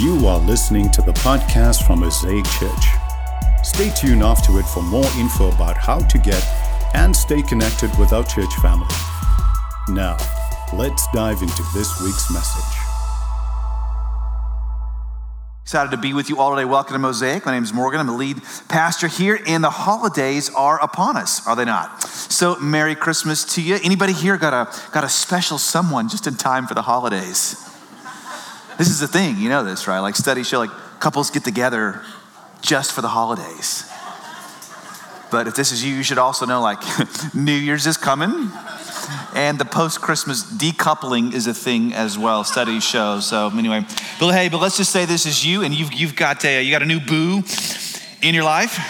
You are listening to the podcast from Mosaic Church. Stay tuned after it for more info about how to get and stay connected with our church family. Now, let's dive into this week's message. Excited to be with you all today. Welcome to Mosaic. My name is Morgan. I'm the lead pastor here, and the holidays are upon us, are they not? So, Merry Christmas to you. Anybody here got a got a special someone just in time for the holidays? This is the thing, you know this, right? Like studies show, like couples get together just for the holidays. But if this is you, you should also know, like New Year's is coming. And the post Christmas decoupling is a thing as well, studies show. So, anyway, but hey, but let's just say this is you and you've, you've got, a, you got a new boo in your life.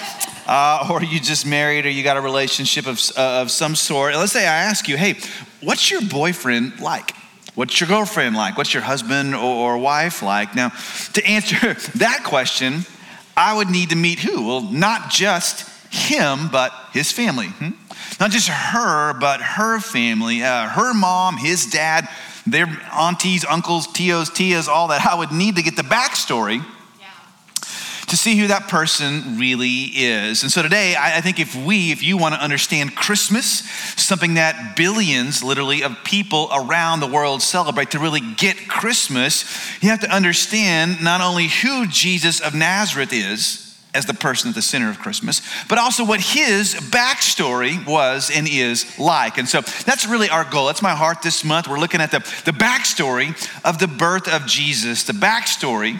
Uh, or you just married, or you got a relationship of, uh, of some sort. And let's say I ask you, hey, what's your boyfriend like? What's your girlfriend like? What's your husband or wife like? Now, to answer that question, I would need to meet who? Well, not just him, but his family. Hmm? Not just her, but her family, uh, her mom, his dad, their aunties, uncles, tios, tias, all that. I would need to get the backstory to see who that person really is. And so today, I, think if we, if you want to understand Christmas, something that billions, literally, of people around the world celebrate, to really get Christmas, you have to understand not only who Jesus of Nazareth is, as the person at the center of Christmas, but also what his backstory was and is like. And so that's really our goal. That's my heart this month. We're looking at the, the backstory of the birth of Jesus, the backstory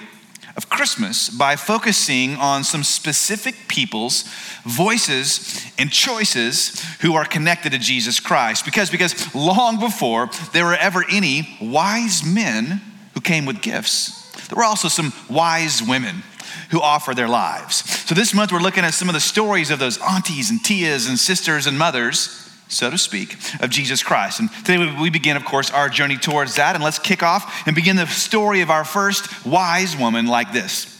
of Christmas by focusing on some specific people's voices and choices who are connected to Jesus Christ. Because, because long before there were ever any wise men who came with gifts, there were also some wise women who offer their lives. So this month we're looking at some of the stories of those aunties and tias and sisters and mothers so to speak, of Jesus Christ. And today we begin, of course, our journey towards that. And let's kick off and begin the story of our first wise woman like this.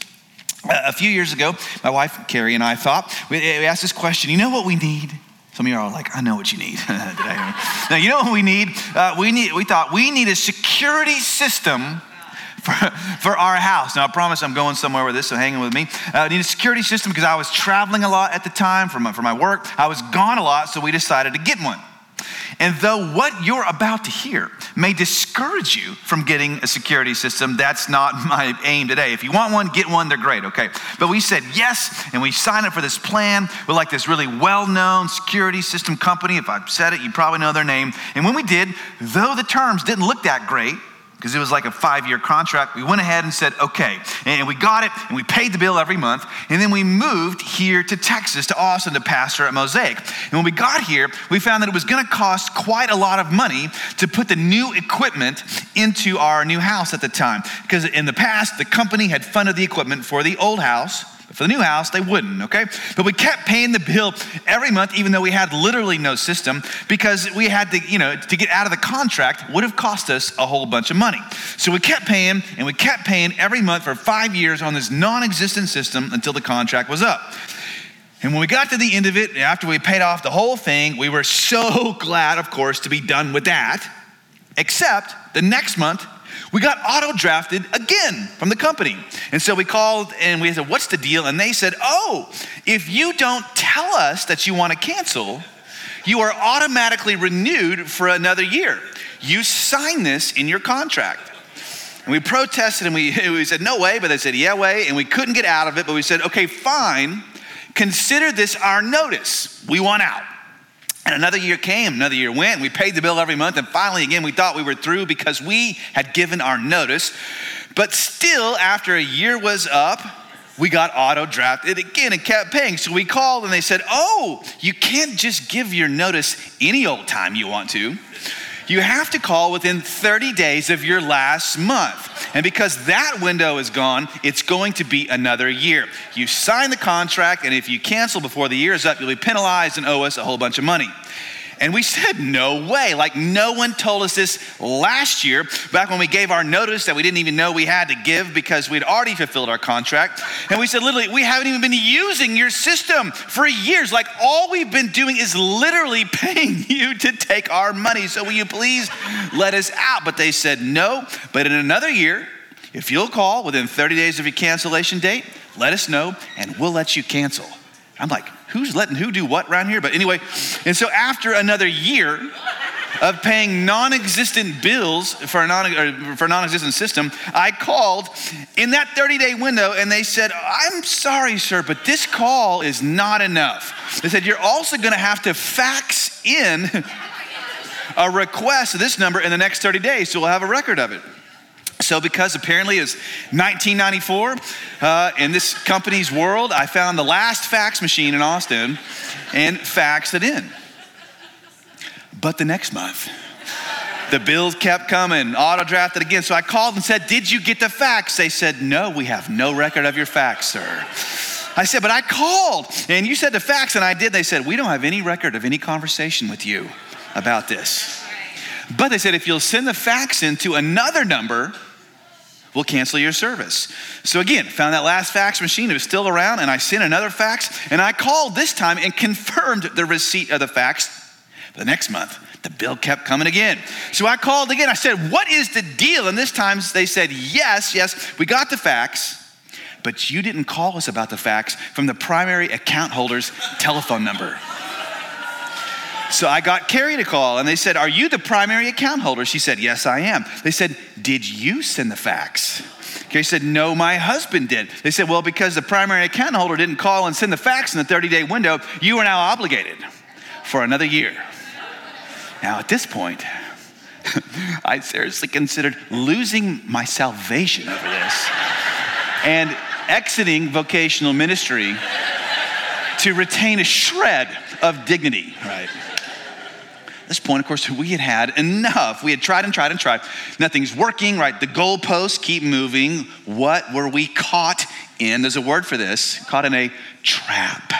A few years ago, my wife Carrie and I thought, we asked this question you know what we need? Some of you are like, I know what you need. now, you know what we need? Uh, we need? We thought we need a security system for, for our house. Now, I promise I'm going somewhere with this, so hang with me. Uh, I need a security system because I was traveling a lot at the time for my, for my work. I was gone a lot, so we decided to get one. And though what you're about to hear may discourage you from getting a security system, that's not my aim today. If you want one, get one, they're great, okay? But we said yes, and we signed up for this plan with like this really well known security system company. If I've said it, you probably know their name. And when we did, though the terms didn't look that great, because it was like a five year contract. We went ahead and said, okay. And we got it and we paid the bill every month. And then we moved here to Texas, to Austin, to pastor at Mosaic. And when we got here, we found that it was going to cost quite a lot of money to put the new equipment into our new house at the time. Because in the past, the company had funded the equipment for the old house for the new house, they wouldn't, okay? But we kept paying the bill every month, even though we had literally no system, because we had to, you know, to get out of the contract would have cost us a whole bunch of money. So we kept paying and we kept paying every month for five years on this non existent system until the contract was up. And when we got to the end of it, after we paid off the whole thing, we were so glad, of course, to be done with that. Except the next month, we got auto drafted again from the company. And so we called and we said, What's the deal? And they said, Oh, if you don't tell us that you want to cancel, you are automatically renewed for another year. You sign this in your contract. And we protested and we, we said, No way. But they said, Yeah, way. And we couldn't get out of it. But we said, Okay, fine. Consider this our notice. We want out. And another year came, another year went. We paid the bill every month. And finally, again, we thought we were through because we had given our notice. But still, after a year was up, we got auto drafted again and kept paying. So we called and they said, Oh, you can't just give your notice any old time you want to you have to call within 30 days of your last month. And because that window is gone, it's going to be another year. You sign the contract, and if you cancel before the year is up, you'll be penalized and owe us a whole bunch of money. And we said, no way. Like, no one told us this last year, back when we gave our notice that we didn't even know we had to give because we'd already fulfilled our contract. And we said, literally, we haven't even been using your system for years. Like, all we've been doing is literally paying you to take our money. So, will you please let us out? But they said, no. But in another year, If you'll call within 30 days of your cancellation date, let us know and we'll let you cancel. I'm like, who's letting who do what around here? But anyway, and so after another year, of paying non-existent bills for a, non-existent system, I called in that 30-day window and they said, I'm sorry, sir, but this call is not enough. They said, you're also gonna have to fax in a request to this number in the next 30 days so we'll have a record of it. So, because apparently it's 1994 uh, in this company's world, I found the last fax machine in Austin and faxed it in. But the next month, the bills kept coming, auto drafted again. So I called and said, Did you get the fax? They said, No, we have no record of your fax, sir. I said, But I called and you said the fax, and I did. They said, We don't have any record of any conversation with you about this. But they said, If you'll send the fax into another number, we'll cancel your service. So again, found that last fax machine, it was still around, and I sent another fax, and I called this time and confirmed the receipt of the fax the next month, the bill kept coming again. So I called again. I said, What is the deal? And this time they said, Yes, yes, we got the fax, but you didn't call us about the fax from the primary account holder's telephone number. So I got Carrie to call and they said, Are you the primary account holder? She said, Yes, I am. They said, Did you send the fax? Carrie said, No, my husband did. They said, Well, because the primary account holder didn't call and send the fax in the 30 day window, you are now obligated for another year. Now, at this point, I seriously considered losing my salvation over this and exiting vocational ministry to retain a shred of dignity, right? This point, of course, we had had enough. We had tried and tried and tried. Nothing's working, right? The goalposts keep moving. What were we caught in? There's a word for this caught in a trap.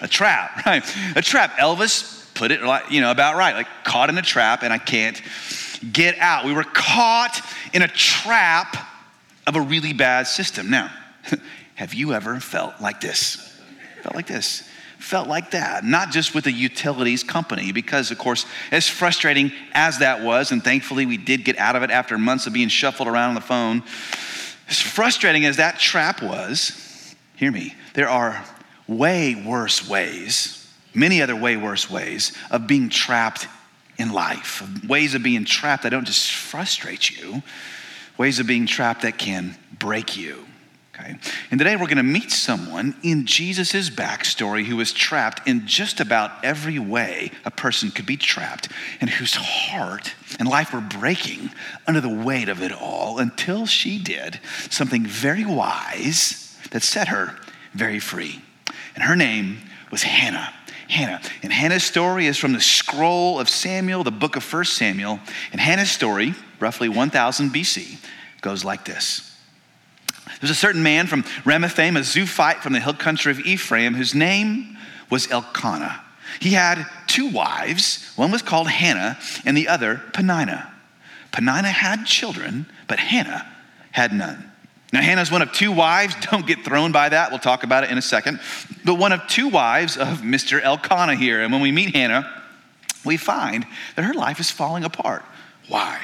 A trap, right? A trap. Elvis put it you know about right like caught in a trap and i can't get out we were caught in a trap of a really bad system now have you ever felt like this felt like this felt like that not just with a utilities company because of course as frustrating as that was and thankfully we did get out of it after months of being shuffled around on the phone as frustrating as that trap was hear me there are way worse ways many other way worse ways of being trapped in life, ways of being trapped that don't just frustrate you, ways of being trapped that can break you. Okay? And today we're going to meet someone in Jesus' backstory who was trapped in just about every way a person could be trapped, and whose heart and life were breaking under the weight of it all until she did something very wise that set her very free. And her name was Hannah. Hannah. And Hannah's story is from the scroll of Samuel, the book of 1 Samuel. And Hannah's story, roughly 1000 BC, goes like this. There's a certain man from Ramathaim, a Zophite from the hill country of Ephraim, whose name was Elkanah. He had two wives. One was called Hannah, and the other Peninnah. Peninnah had children, but Hannah had none. Now, Hannah's one of two wives. Don't get thrown by that. We'll talk about it in a second. But one of two wives of Mr. Elkanah here. And when we meet Hannah, we find that her life is falling apart. Why?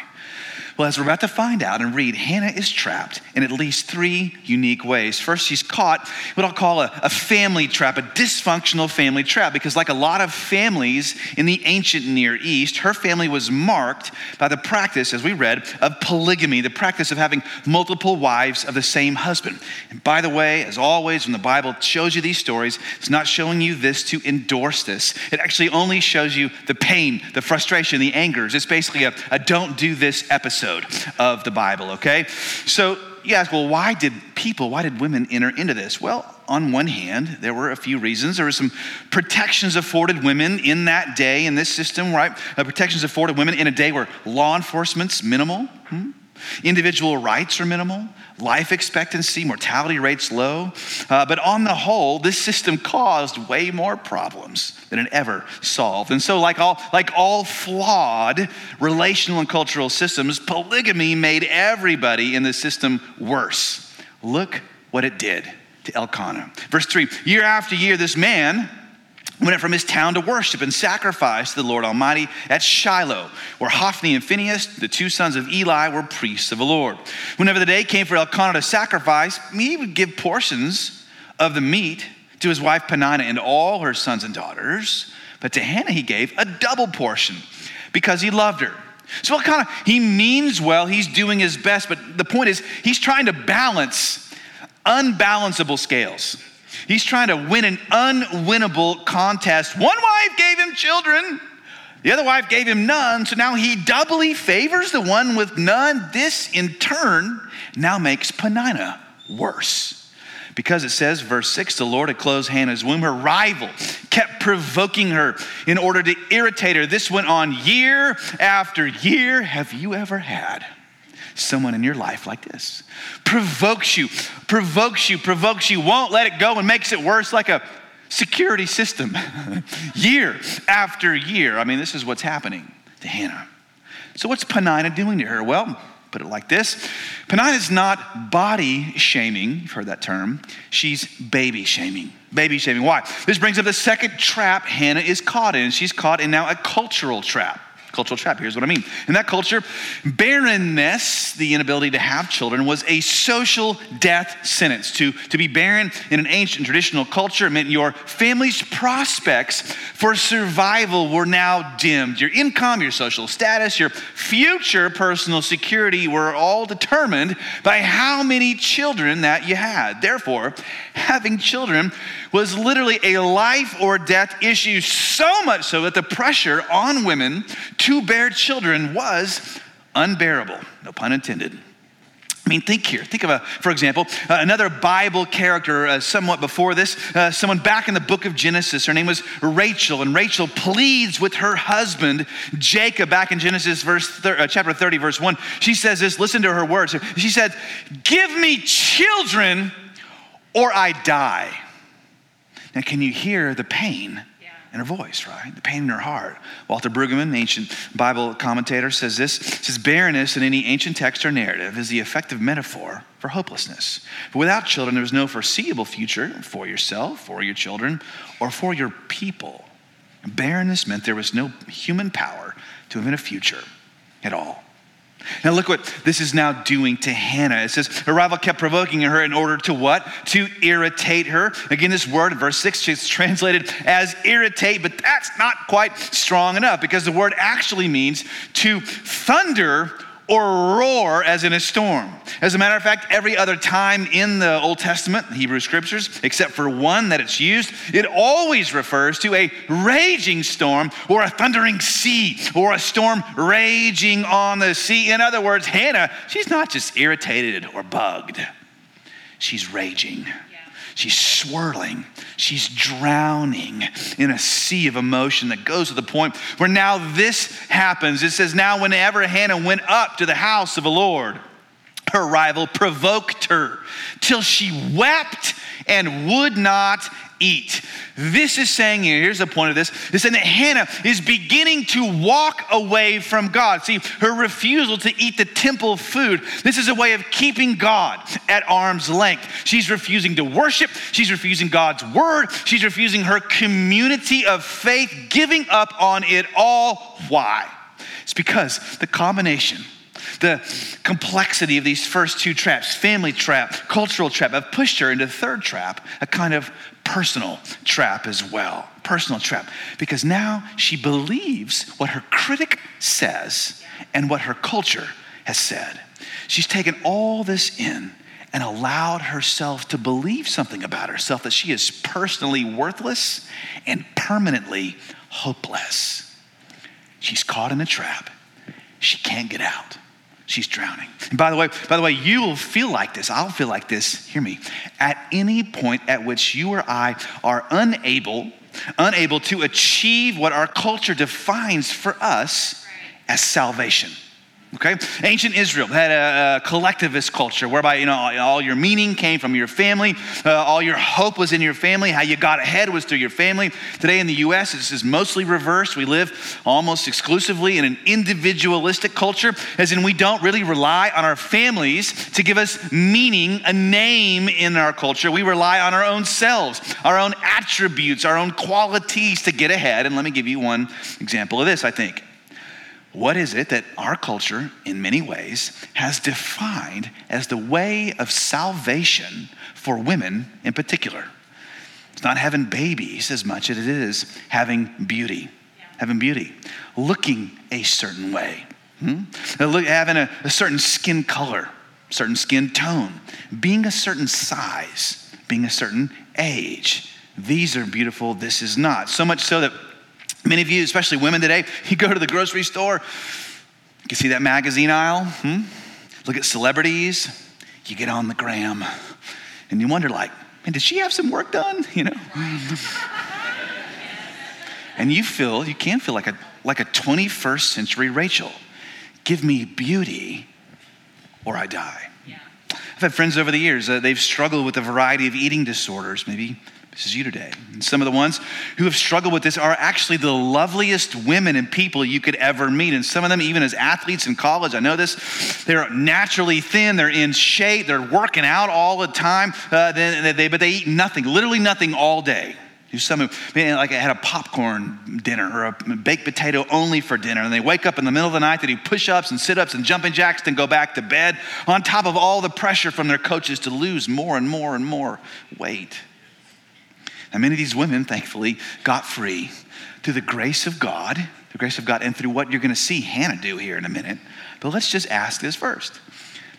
Well, as we're about to find out and read, Hannah is trapped in at least three unique ways. First, she's caught what I'll call a, a, family trap, a dysfunctional family trap, because like a lot of families in the ancient Near East, her family was marked by the practice, as we read, of polygamy, the practice of having multiple wives of the same husband. And by the way, as always, when the Bible shows you these stories, it's not showing you this to endorse this. It actually only shows you the pain, the frustration, the angers. It's basically a, a don't do this episode episode of the Bible, okay? So you ask, well, why did people, why did women enter into this? Well, on one hand, there were a few reasons. There were some protections afforded women in that day, in this system, right? Uh, protections afforded women in a day where law enforcement's minimal. Hmm? Individual rights are minimal, life expectancy, mortality rates low. Uh, but on the whole, this system caused way more problems than it ever solved. And so, like all, like all flawed relational and cultural systems, polygamy made everybody in the system worse. Look what it did to Elkanah. Verse 3 Year after year, this man went up from his town to worship and sacrifice to the Lord Almighty at Shiloh, where Hophni and Phinehas, the two sons of Eli, were priests of the Lord. Whenever the day came for Elkanah to sacrifice, he would give portions of the meat to his wife Peninnah and all her sons and daughters. But to Hannah he gave a double portion because he loved her. So Elkanah, he means well, he's doing his best, but the point is he's trying to balance unbalanceable scales. He's trying to win an unwinnable contest. One wife gave him children, the other wife gave him none, so now he doubly favors the one with none. This, in turn, now makes Peninnah worse. Because it says, verse 6, the Lord had closed Hannah's womb. Her rival kept provoking her in order to irritate her. This went on year after year. Have you ever had? Someone in your life like this. Provokes you, provokes you, provokes you, won't let it go and makes it worse like a security system year after year. I mean, this is what's happening to Hannah. So, what's Peninnah doing to her? Well, put it like this Peninnah is not body shaming, you've heard that term, she's baby shaming. Baby shaming. Why? This brings up the second trap Hannah is caught in. She's caught in now a cultural trap cultural trap. Here's what I mean. In that culture, barrenness, the inability to have children, was a social death sentence. To, to be barren in an ancient traditional culture meant your family's prospects for survival were now dimmed. Your income, your social status, your future personal security were all determined by how many children that you had. Therefore, having children was literally a life or death issue, so much so that the pressure on women to bear children was unbearable. No pun intended. I mean, think here. Think of a, for example, uh, another Bible character uh, somewhat before this, uh, someone back in the book of Genesis. Her name was Rachel, and Rachel pleads with her husband Jacob. Back in Genesis, verse thir- uh, chapter thirty, verse one, she says this. Listen to her words. She said, "Give me children, or I die." Now, can you hear the pain in her voice, right? The pain in her heart. Walter Brueggemann, ancient Bible commentator, says this says barrenness in any ancient text or narrative is the effective metaphor for hopelessness. But without children, there is no foreseeable future for yourself, for your children, or for your people. Barrenness meant there was no human power to invent a future at all. Now, look what this is now doing to Hannah. It says, her rival kept provoking her in order to what? To irritate her. Again, this word in verse 6 is translated as irritate, but that's not quite strong enough because the word actually means to thunder or roar as in a storm. As a matter of fact, every other time in the Old Testament, Hebrew scriptures, except for one that it's used, it always refers to a raging storm or a thundering sea or a storm raging on the sea. In other words, Hannah, she's not just irritated or bugged, she's raging. She's swirling. She's drowning in a sea of emotion that goes to the point where now this happens. It says, Now, whenever Hannah went up to the house of the Lord, her rival provoked her till she wept and would not eat. This is saying here, here's the point of this, is saying that Hannah is beginning to walk away from God. See, her refusal to eat the temple food, this is a way of keeping God at arm's length. She's refusing to worship, she's refusing God's word, she's refusing her community of faith, giving up on it all. Why? It's because the combination the complexity of these first two traps family trap, cultural trap have pushed her into the third trap, a kind of personal trap as well. Personal trap. Because now she believes what her critic says and what her culture has said. She's taken all this in and allowed herself to believe something about herself that she is personally worthless and permanently hopeless. She's caught in a trap. She can't get out she's drowning. And by the way, by the way, you will feel like this. I'll feel like this. Hear me. At any point at which you or I are unable, unable to achieve what our culture defines for us as salvation. Okay, ancient Israel had a, a, collectivist culture whereby you know all your meaning came from your family, uh, all your hope was in your family, how you got ahead was through your family. Today in the U.S., this is mostly reversed. We live almost exclusively in an individualistic culture, as in we don't really rely on our families to give us meaning, a name in our culture. We rely on our own selves, our own attributes, our own qualities to get ahead. And let me give you one example of this. I think. What is it that our culture, in many ways, has defined as the way of salvation for women in particular? It's not having babies as much as it is having beauty, having beauty, looking a certain way, hmm? having a, a certain skin color, certain skin tone, being a certain size, being a certain age. These are beautiful, this is not. So much so that Many of you, especially women today, you go to the grocery store, you can see that magazine aisle, hmm? look at celebrities, you get on the gram, and you wonder, like, man, did she have some work done? You know? and you feel, you can feel like a, like a 21st century Rachel. Give me beauty or I die. Yeah. I've had friends over the years, uh, they've struggled with a variety of eating disorders, maybe this is you today. And some of the ones who have struggled with this are actually the loveliest women and people you could ever meet. And some of them, even as athletes in college, I know this, they're naturally thin, they're in shape, they're working out all the time, uh, they, they, but they eat nothing, literally nothing all day. There's Some who, like I had a popcorn dinner or a baked potato only for dinner, and they wake up in the middle of the night to do push ups and sit ups and jumping jacks, then go back to bed on top of all the pressure from their coaches to lose more and more and more weight. And many of these women, thankfully, got free through the grace of God, the grace of God, and through what you're going to see Hannah do here in a minute. But let's just ask this first.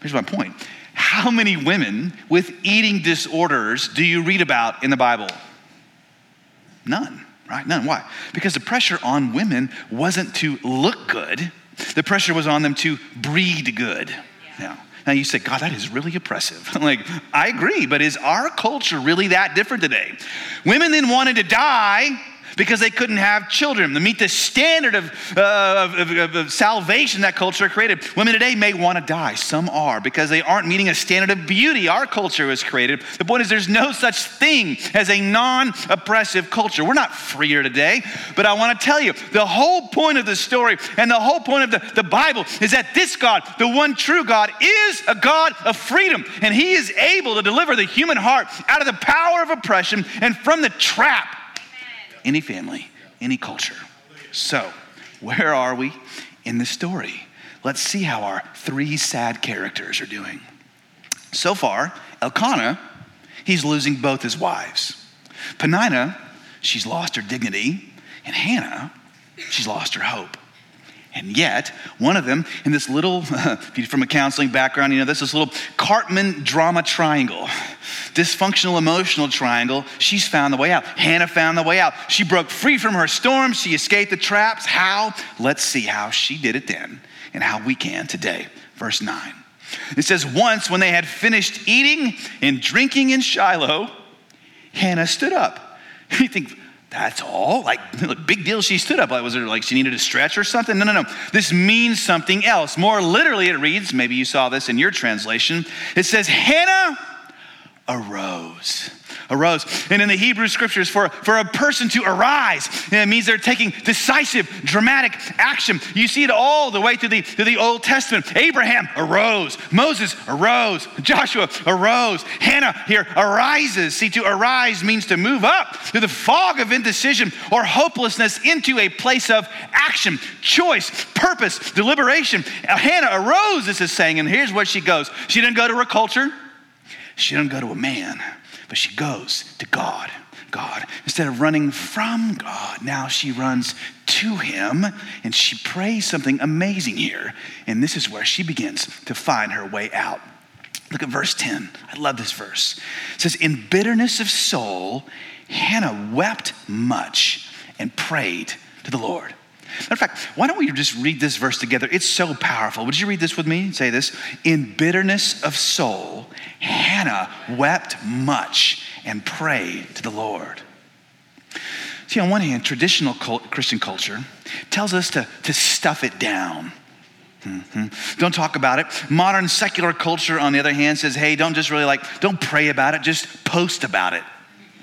Here's my point How many women with eating disorders do you read about in the Bible? None, right? None. Why? Because the pressure on women wasn't to look good, the pressure was on them to breed good. Yeah. Now you say, God, that is really oppressive. I'm like, I agree, but is our culture really that different today? Women then wanted to die because they couldn't have children to meet the standard of, uh, of, of, of, salvation that culture created. Women today may want to die. Some are because they aren't meeting a standard of beauty our culture has created. The point is, there's no such thing as a non oppressive culture. We're not freer today, but I want to tell you the whole point of the story and the whole point of the, the Bible is that this God, the one true God, is a God of freedom, and He is able to deliver the human heart out of the power of oppression and from the trap any family, any culture. So, where are we in the story? Let's see how our three sad characters are doing. So far, Elkanah, he's losing both his wives. Peninnah, she's lost her dignity. And Hannah, she's lost her hope. And yet, one of them in this little, from a counseling background, you know, this, this little Karpman drama triangle, dysfunctional emotional triangle, she's found the way out. Hannah found the way out. She broke free from her storm. She escaped the traps. How? Let's see how she did it then and how we can today. Verse 9. It says, Once when they had finished eating and drinking in Shiloh, Hannah stood up. You think, that's all? Like, big deal she stood up. Like, was it like she needed a stretch or something? No, no, no. This means something else. More literally, it reads, maybe you saw this in your translation. It says, Hannah arose arose. And in the Hebrew scriptures, for, for a person to arise, it means they're taking decisive, dramatic action. You see it all the way through the, through the Old Testament. Abraham arose, Moses arose, Joshua arose, Hannah here arises. See, to arise means to move up through the fog of indecision or hopelessness into a place of action, choice, purpose, deliberation. Uh, Hannah arose, this is saying, and here's where she goes. She didn't go to her culture. She didn't go to a man but she goes to God. God. Instead of running from God, now she runs to Him and she prays something amazing here. And this is where she begins to find her way out. Look at verse 10. I love this verse. It says, In bitterness of soul, Hannah wept much and prayed to the Lord. Matter of fact, why don't we just read this verse together? It's so powerful. Would you read this with me? Say this. In bitterness of soul, Hannah wept much and prayed to the Lord. See, on one hand, traditional Christian culture tells us to, to stuff it down. Mm-hmm. Don't talk about it. Modern secular culture, on the other hand, says, hey, don't just really like, don't pray about it, just post about it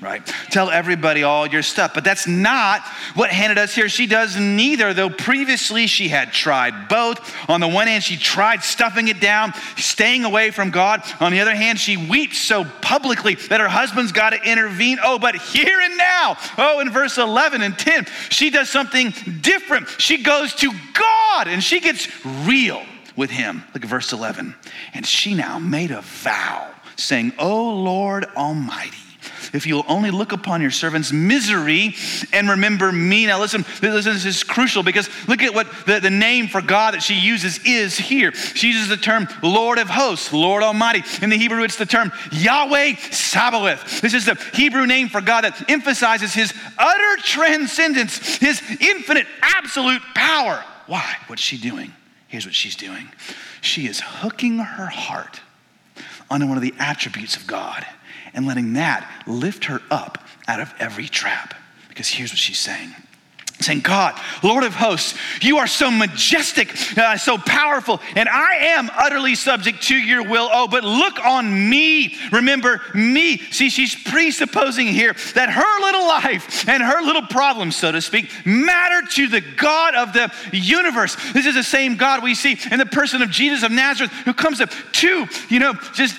right? Tell everybody all your stuff. But that's not what Hannah does here. She does neither, though previously she had tried both. On the one hand, she tried stuffing it down, staying away from God. On the other hand, she weeps so publicly that her husband's got to intervene. Oh, but here and now, oh, in verse 11 and 10, she does something different. She goes to God and she gets real with him. Look at verse 11. And she now made a vow, saying, Oh Lord Almighty if you'll only look upon your servant's misery and remember me. Now, listen, listen this is crucial because look at what the, the name for God that she uses is here. She uses the term Lord of hosts, Lord Almighty. In the Hebrew, it's the term Yahweh Sabaoth. This is the Hebrew name for God that emphasizes his utter transcendence, his infinite, absolute power. Why? What's she doing? Here's what she's doing she is hooking her heart onto one of the attributes of God and letting that lift her up out of every trap. Because here's what she's saying saying, God, Lord of hosts, you are so majestic, uh, so powerful, and I am utterly subject to your will. Oh, but look on me. Remember me. See, she's presupposing here that her little life and her little problems, so to speak, matter to the God of the universe. This is the same God we see in the person of Jesus of Nazareth, who comes up to, you know, just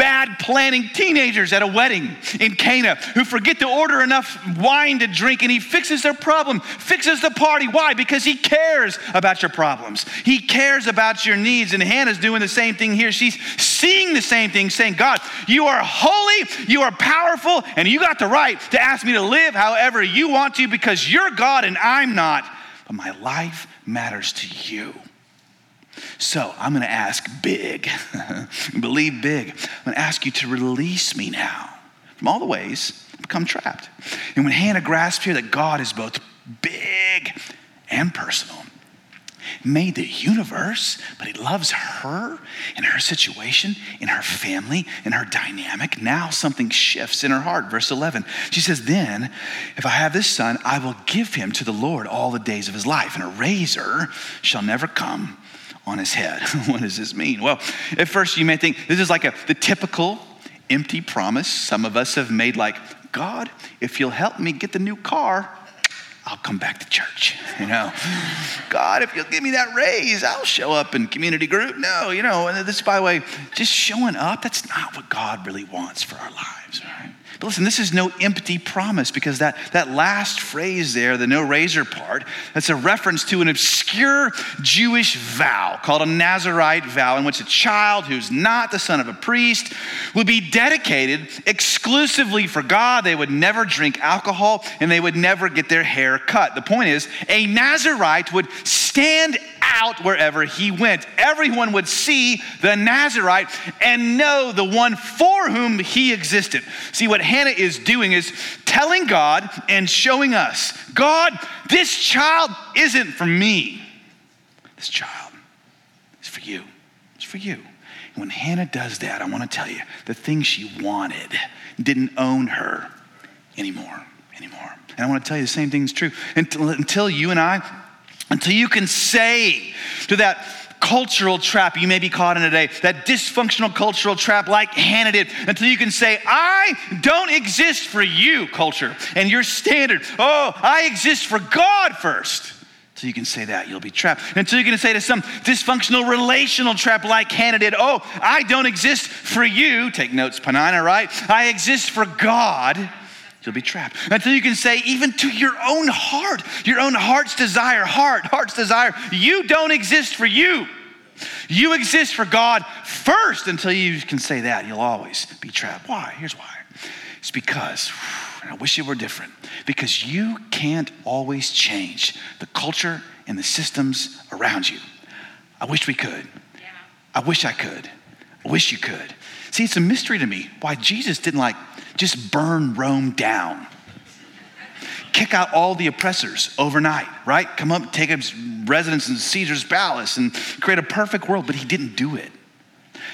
bad planning teenagers at a wedding in Cana who forget to order enough wine to drink and he fixes their problem, fixes the party. Why? Because he cares about your problems. He cares about your needs. And Hannah's doing the same thing here. She's seeing the same thing, saying, God, you are holy, you are powerful, and you got the right to ask me to live however you want to because you're God and I'm not. But my life matters to you. So I'm going to ask big, believe big. I'm going to ask you to release me now from all the ways I've become trapped. And when Hannah grasped here that God is both big and personal, made the universe, but he loves her and her situation, in her family, in her dynamic. Now something shifts in her heart. Verse 11, she says, Then, if I have this son, I will give him to the Lord all the days of his life, and a razor shall never come on his head. what does this mean? Well, at first you may think this is like a, the typical empty promise some of us have made, like, God, if you'll help me get the new car, I'll come back to church. You know, God, if you'll give me that raise, I'll show up in community group. No, you know, and this, by the way, just showing up, that's not what God really wants for our lives, right? But listen, this is no empty promise because that, that last phrase there, the no razor part, that's a reference to an obscure Jewish vow called a Nazarite vow, in which a child who's not the son of a priest would be dedicated exclusively for God. They would never drink alcohol and they would never get their hair cut. The point is, a Nazarite would stand out wherever he went. Everyone would see the Nazarite and know the one for whom he existed. See, what Hannah is doing is telling God and showing us God, this child isn't for me. This child is for you. It's for you. And when Hannah does that, I want to tell you the thing she wanted didn't own her anymore. Anymore. And I want to tell you the same thing is true. Until, until you and I until you can say to that cultural trap you may be caught in today, that dysfunctional cultural trap like Hannah did, until you can say, I don't exist for you, culture, and your standard. Oh, I exist for God first. So you can say that, you'll be trapped. Until you can say to some dysfunctional relational trap like Hannah oh, I don't exist for you. Take notes, Peninnah, right? I exist for God You'll be trapped. Until you can say, even to your own heart, your own heart's desire, heart, heart's desire, you don't exist for you. You exist for God first. Until you can say that, you'll always be trapped. Why? Here's why. It's because, I wish it were different, because you can't always change the culture and the systems around you. I wish we could. Yeah. I wish I could. I wish you could. See, it's a mystery to me why Jesus didn't like just burn Rome down. Kick out all the oppressors overnight, right? Come up, take up residence in Caesar's palace and create a perfect world, but he didn't do it.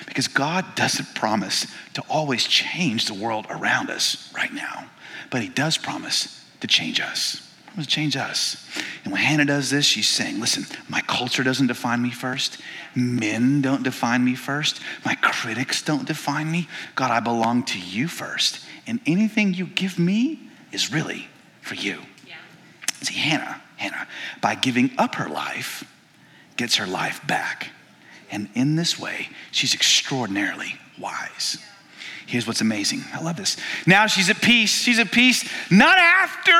Because God doesn't promise to always change the world around us right now, but he does promise to change us. To change us. And when Hannah does this, she's saying, Listen, my culture doesn't define me first. Men don't define me first. My critics don't define me. God, I belong to you first. And anything you give me is really for you. Yeah. See, Hannah, Hannah, by giving up her life, gets her life back. And in this way, she's extraordinarily wise. Here's what's amazing. I love this. Now she's at peace. She's at peace not after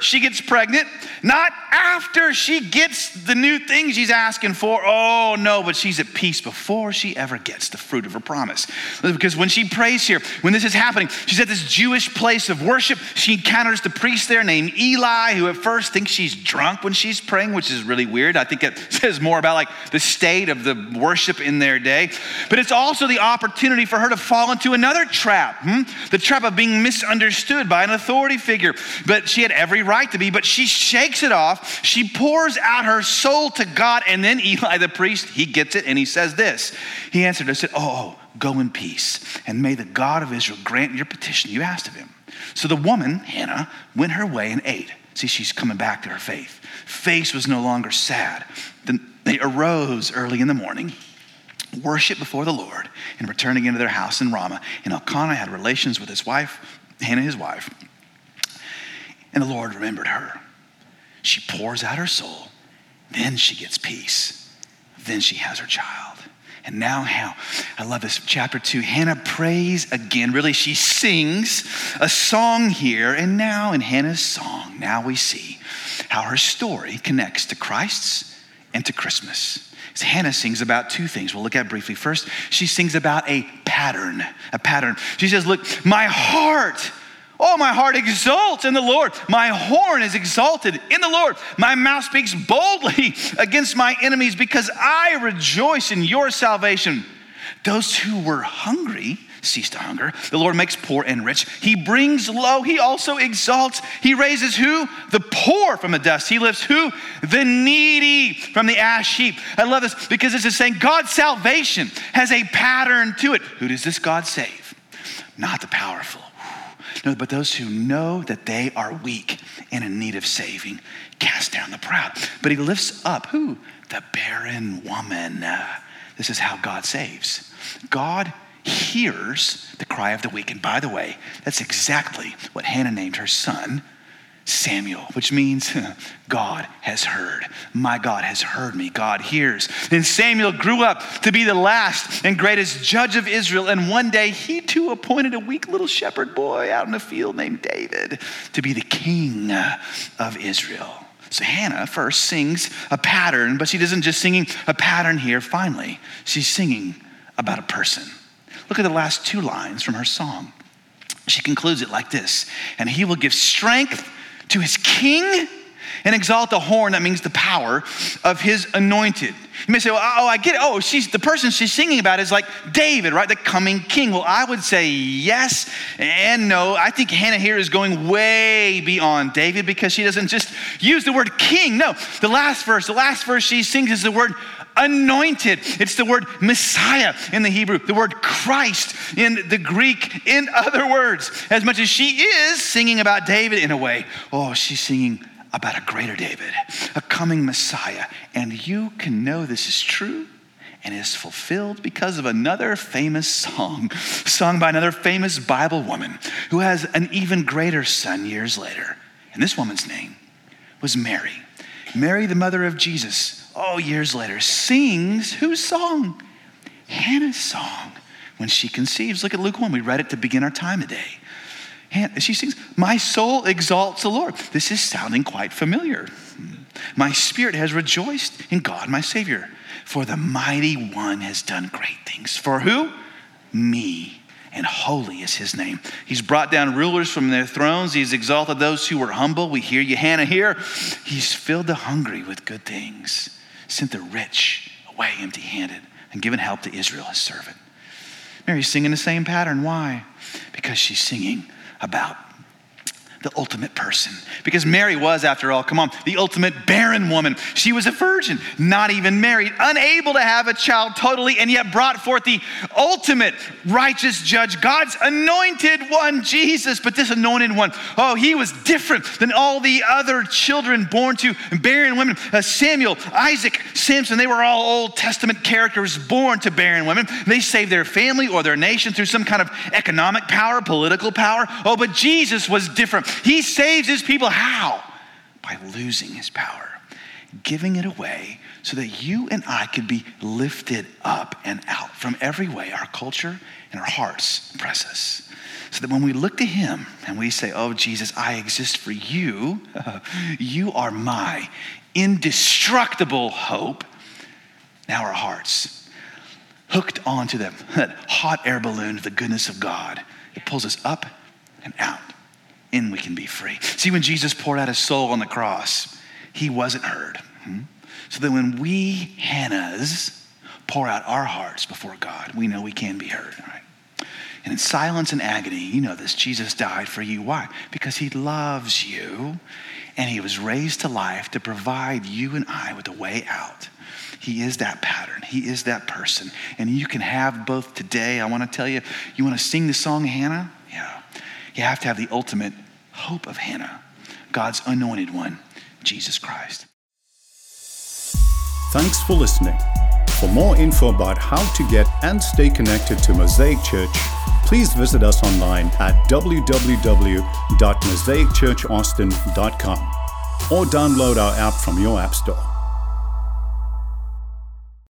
she gets pregnant, not after she gets the new thing she's asking for. Oh, no, but she's at peace before she ever gets the fruit of her promise. Because when she prays here, when this is happening, she's at this Jewish place of worship. She encounters the priest there named Eli, who at first thinks she's drunk when she's praying, which is really weird. I think it says more about like the state of the worship in their day. But it's also the opportunity for her to fall into another trap, hmm? the trap of being misunderstood by an authority figure. But she had every right to be, but she shakes it off. She pours out her soul to God, and then Eli the priest, he gets it and he says this. He answered, I said, Oh, go in peace, and may the God of Israel grant your petition you asked of him. So the woman, Hannah, went her way and ate. See, she's coming back to her faith. Face was no longer sad. Then they arose early in the morning worship before the Lord and returning into their house in Ramah. And Elkanah had relations with his wife, Hannah, his wife. And the Lord remembered her. She pours out her soul. Then she gets peace. Then she has her child. And now, how I love this. Chapter two Hannah prays again. Really, she sings a song here. And now, in Hannah's song, now we see how her story connects to Christ's and to Christmas. Hannah sings about two things we'll look at briefly. First, she sings about a pattern, a pattern. She says, Look, my heart, oh, my heart exults in the Lord. My horn is exalted in the Lord. My mouth speaks boldly against my enemies because I rejoice in your salvation. Those who were hungry, cease to hunger. The Lord makes poor and rich. He brings low. He also exalts. He raises who? The poor from the dust. He lifts who? The needy from the ash heap. I love this because this is saying God's salvation has a pattern to it. Who does this God save? Not the powerful. No, but those who know that they are weak and in need of saving, cast down the proud. But he lifts up who? The barren woman. This is how God saves. God hears the cry of the weak. And by the way, that's exactly what Hannah named her son Samuel, which means God has heard. My God has heard me. God hears. Then Samuel grew up to be the last and greatest judge of Israel. And one day he too appointed a weak little shepherd boy out in the field named David to be the king of Israel. So Hannah first sings a pattern, but she doesn't just singing a pattern here finally. She's singing about a person. Look at the last two lines from her song. She concludes it like this And he will give strength to his king and exalt the horn, that means the power of his anointed. You may say, well, oh, I get it. Oh, she's the person she's singing about is like David, right? The coming king. Well, I would say yes and no. I think Hannah here is going way beyond David because she doesn't just use the word king. No, the last verse, the last verse she sings is the word anointed. It's the word Messiah in the Hebrew, the word Christ in the Greek. In other words, as much as she is singing about David in a way, oh, she's singing about a greater David, a coming Messiah. And you can know this is true and is fulfilled because of another famous song, sung by another famous Bible woman who has an even greater son years later. And this woman's name was Mary. Mary, the mother of Jesus, oh, years later, sings whose song? Hannah's song when she conceives. Look at Luke 1. We read it to begin our time today. She sings, My soul exalts the Lord. This is sounding quite familiar. My spirit has rejoiced in God, my Savior, for the mighty one has done great things. For who? Me and holy is his name. He's brought down rulers from their thrones. He's exalted those who were humble. We hear you, Hannah, here. He's filled the hungry with good things sent the rich away empty handed and given help to Israel, his servant. Mary's singing the same pattern. Why? Because she's singing about the ultimate person. Because Mary was, after all, come on, the ultimate barren woman. She was a virgin, not even married, unable to have a child totally, and yet brought forth the ultimate righteous judge, God's anointed one, Jesus. But this anointed one, oh, he was different than all the other children born to barren women. Uh, Samuel, Isaac, Samson, they were all Old Testament characters born to barren women. They saved their family or their nation through some kind of economic power, political power. Oh, but Jesus was different. He saves his people. How? By losing his power, giving it away so that you and I could be lifted up and out from every way our culture and our hearts press us. So that when we look to him and we say, Oh, Jesus, I exist for you, you are my indestructible hope. Now our hearts hooked onto them, that hot air balloon of the goodness of God. It pulls us up and out and we can be free. See, when Jesus poured out his soul on the cross, he wasn't heard. Hmm? So that when we, Hannahs, pour out our hearts before God, we know we can be heard, right? And in silence and agony, you know this, Jesus died for you. Why? Because he loves you and he was raised to life to provide you and I with a way out. He is that pattern. He is that person. And you can have both today. I want to tell you, you want to sing the song Hannah? You have to have the ultimate hope of Hannah, God's anointed one, Jesus Christ. Thanks for listening. For more info about how to get and stay connected to Mosaic Church, please visit us online at www.mosaicchurchaustin.com or download our app from your App Store.